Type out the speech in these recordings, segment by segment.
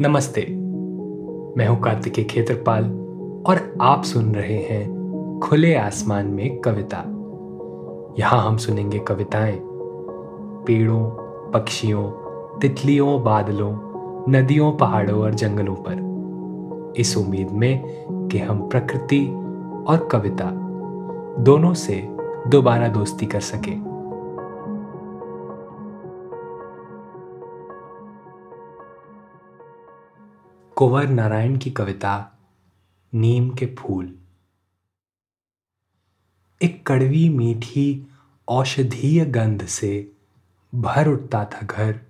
नमस्ते। मैं हूँ कार्तिकेय खेत्रपाल और आप सुन रहे हैं खुले आसमान में कविता। यहाँ हम सुनेंगे कविताएँ। पेड़ों, पक्षियों, तितलियों, बादलों, नदियों, पहाड़ों और जंगलों पर। इस उम्मीद में कि हम प्रकृति और कविता दोनों से दोबारा दोस्ती कर सकें। कुंवर नारायण की कविता, नीम के फूल। एक कड़वी मीठी, औषधीय गंध से भर उठता था घर,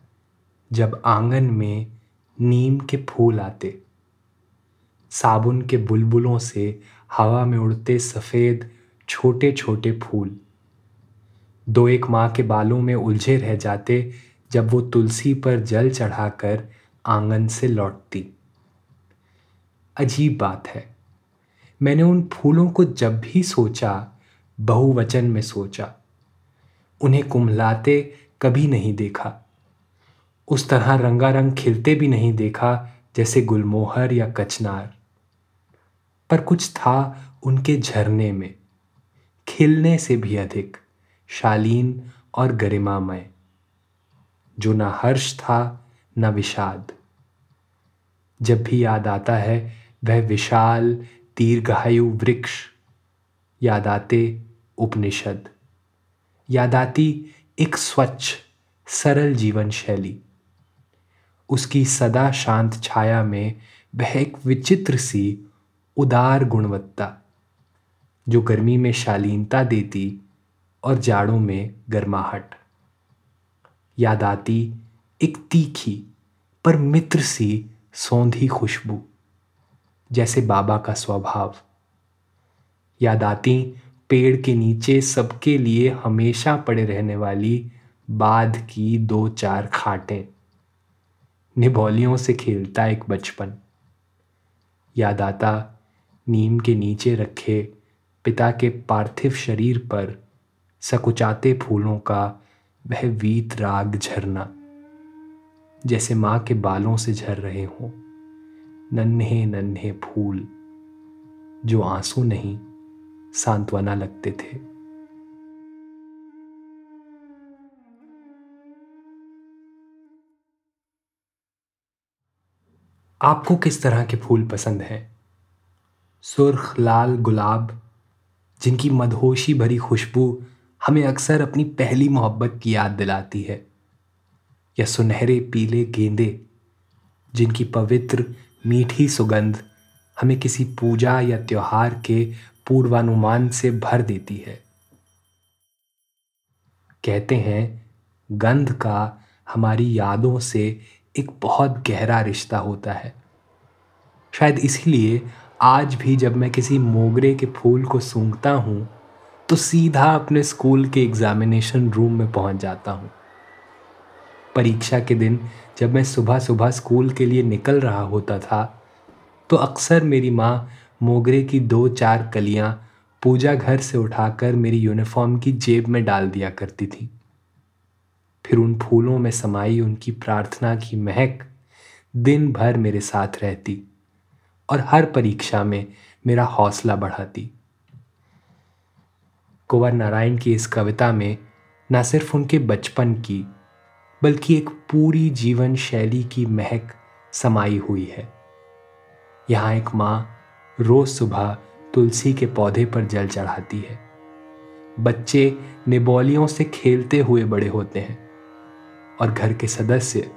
जब आँगन में नीम के फूल आते। साबुन के बुलबुलों से हवा में उड़ते सफ़ेद छोटे छोटे फूल। दो एक माँ के बालों में उलझे रह जाते, जब वो तुलसी पर जल चढ़ाकर आँगन से लौटती। अजीब बात है। मैंने उन फूलों को जब भी सोचा, बहुवचन में सोचा, उन्हें कुम्हलाते कभी नहीं देखा। उस तरह रंगारंग खिलते भी नहीं देखा, जैसे गुलमोहर या कचनार। पर कुछ था उनके झरने में, खिलने से भी अधिक, शालीन और गरिमामय, जो ना हर्ष था, ना विषाद। जब भी याद आता है वह विशाल दीर्घायु वृक्ष। याद आते उपनिषद। याद आती एक स्वच्छ, सरल जीवन शैली। उसकी सदा शांत छाया में वह एक विचित्र सी, उदार गुणवत्ता, जो गर्मी में शालीनता देती और जाड़ों में गर्माहट। याद आती एक तीखी, पर मित्र सी, सौंधी खुशबू। जैसे बाबा का स्वभाव। याद आती, पेड़ के नीचे सबके लिए हमेशा पड़े रहने वाली बाध की दो चार खाटें। निभौलियों से खेलता एक बचपन। याद आता, नीम के नीचे रखे पिता के पार्थिव शरीर पर सकुचाते फूलों का वह वीत राग झरना, जैसे माँ के बालों से झर रहे हों। नन्हे नन्हे फूल, जो आँसू नहीं, सांत्वना लगते थे। आपको किस तरह के फूल पसंद हैं? सुर्ख, लाल, गुलाब, जिनकी मदहोशी भरी खुशबू हमें अक्सर अपनी पहली मोहब्बत की याद दिलाती है, या सुनहरे पीले गेंदे, जिनकी पवित्र मीठी सुगंध हमें किसी पूजा या त्योहार के पूर्वानुमान से भर देती है। कहते हैं, गंध का हमारी यादों से एक बहुत गहरा रिश्ता होता है। शायद इसीलिए आज भी जब मैं किसी मोगरे के फूल को सूंघता हूँ तो सीधा अपने स्कूल के एग्जामिनेशन रूम में पहुँच जाता हूँ। परीक्षा के दिन जब मैं सुबह सुबह स्कूल के लिए निकल रहा होता था तो अक्सर मेरी माँ मोगरे की दो चार कलियाँ पूजा घर से उठाकर मेरी यूनिफॉर्म की जेब में डाल दिया करती थी। फिर उन फूलों में समाई उनकी प्रार्थना की महक दिन भर मेरे साथ रहती और हर परीक्षा में मेरा हौसला बढ़ाती। कुंवर नारायण की इस कविता में न सिर्फ़ उनके बचपन की बल्कि एक पूरी जीवन शैली की महक समाई हुई है। यहाँ एक माँ रोज सुबह तुलसी के पौधे पर जल चढ़ाती है। बच्चे निबोलियों से खेलते हुए बड़े होते हैं और घर के सदस्य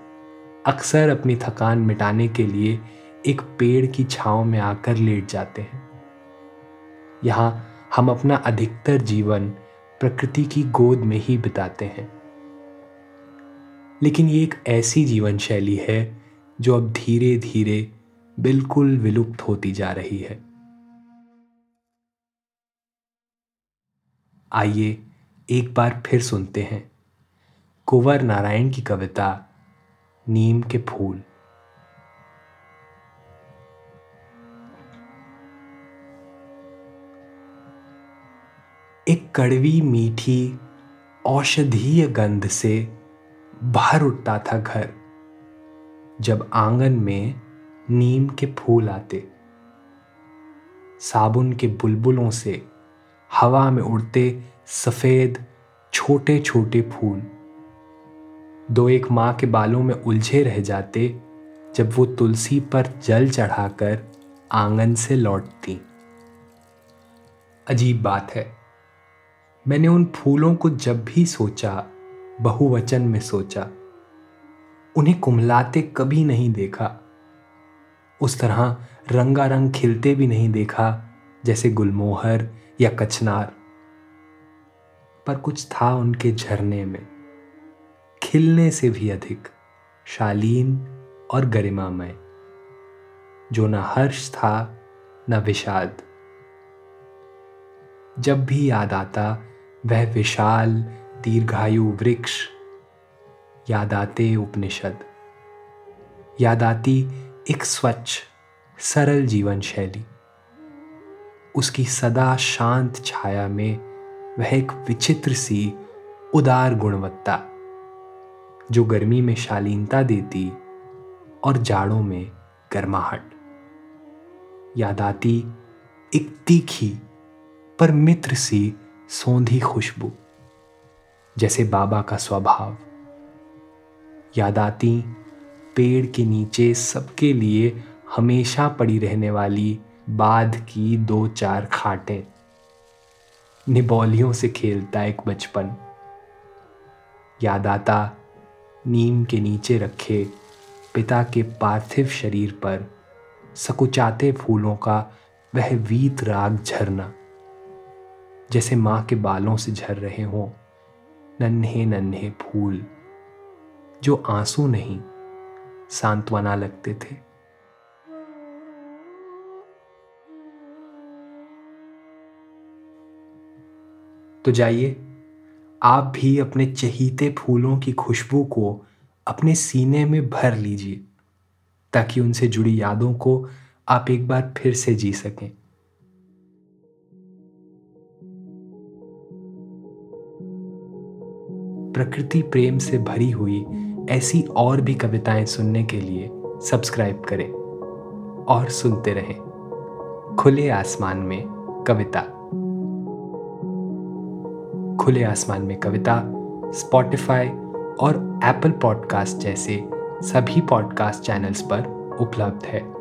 अक्सर अपनी थकान मिटाने के लिए एक पेड़ की छांव में आकर लेट जाते हैं। यहाँ हम अपना अधिकतर जीवन प्रकृति की गोद में ही बिताते हैं। लेकिन ये एक ऐसी जीवन शैली है जो अब धीरे धीरे बिल्कुल विलुप्त होती जा रही है। आइए एक बार फिर सुनते हैं। कुंवर नारायण की कविता, नीम के फूल। एक कड़वी मीठी औषधीय गंध से बाहर उठता था घर, जब आँगन में नीम के फूल आते। साबुन के बुलबुलों से हवा में उड़ते सफ़ेद छोटे छोटे फूल। दो एक माँ के बालों में उलझे रह जाते, जब वो तुलसी पर जल चढ़ाकर आँगन से लौटती। अजीब बात है। मैंने उन फूलों को जब भी सोचा बहुवचन में सोचा। उन्हें कुमलाते कभी नहीं देखा। उस तरह रंगारंग खिलते भी नहीं देखा, जैसे गुलमोहर या कचनार पर कुछ था उनके झरने में। खिलने से भी अधिक, शालीन और गरिमामय। जो न हर्ष था, न विषाद। जब भी याद आता, वह विशाल दीर्घायु वृक्ष। याद आते उपनिषद। याद आती एक स्वच्छ, सरल जीवन शैली। उसकी सदा शांत छाया में वह एक विचित्र सी, उदार गुणवत्ता, जो गर्मी में शालीनता देती और जाड़ों में गर्माहट। याद आती एक तीखी, पर मित्र सी, सौंधी खुशबू। जैसे बाबा का स्वभाव। याद आती, पेड़ के नीचे सबके लिए हमेशा पड़ी रहने वाली बाध की दो चार खाटें। निबौलियों से खेलता एक बचपन। याद आता, नीम के नीचे रखे पिता के पार्थिव शरीर पर सकुचाते फूलों का वह वीत राग झरना, जैसे माँ के बालों से झर रहे हों। नन्हे नन्हे फूल, जो आँसू नहीं, सांत्वना लगते थे। तो जाइए, आप भी अपने चहीते फूलों की खुशबू को अपने सीने में भर लीजिए, ताकि उनसे जुड़ी यादों को आप एक बार फिर से जी सकें। प्रकृति प्रेम से भरी हुई ऐसी और भी कविताएँ सुनने के लिए सब्सक्राइब करें और सुनते रहें। खुले आसमान में कविता। खुले आसमान में कविता स्पॉटिफाई और एप्पल पॉडकास्ट जैसे सभी पॉडकास्ट चैनल्स पर उपलब्ध है।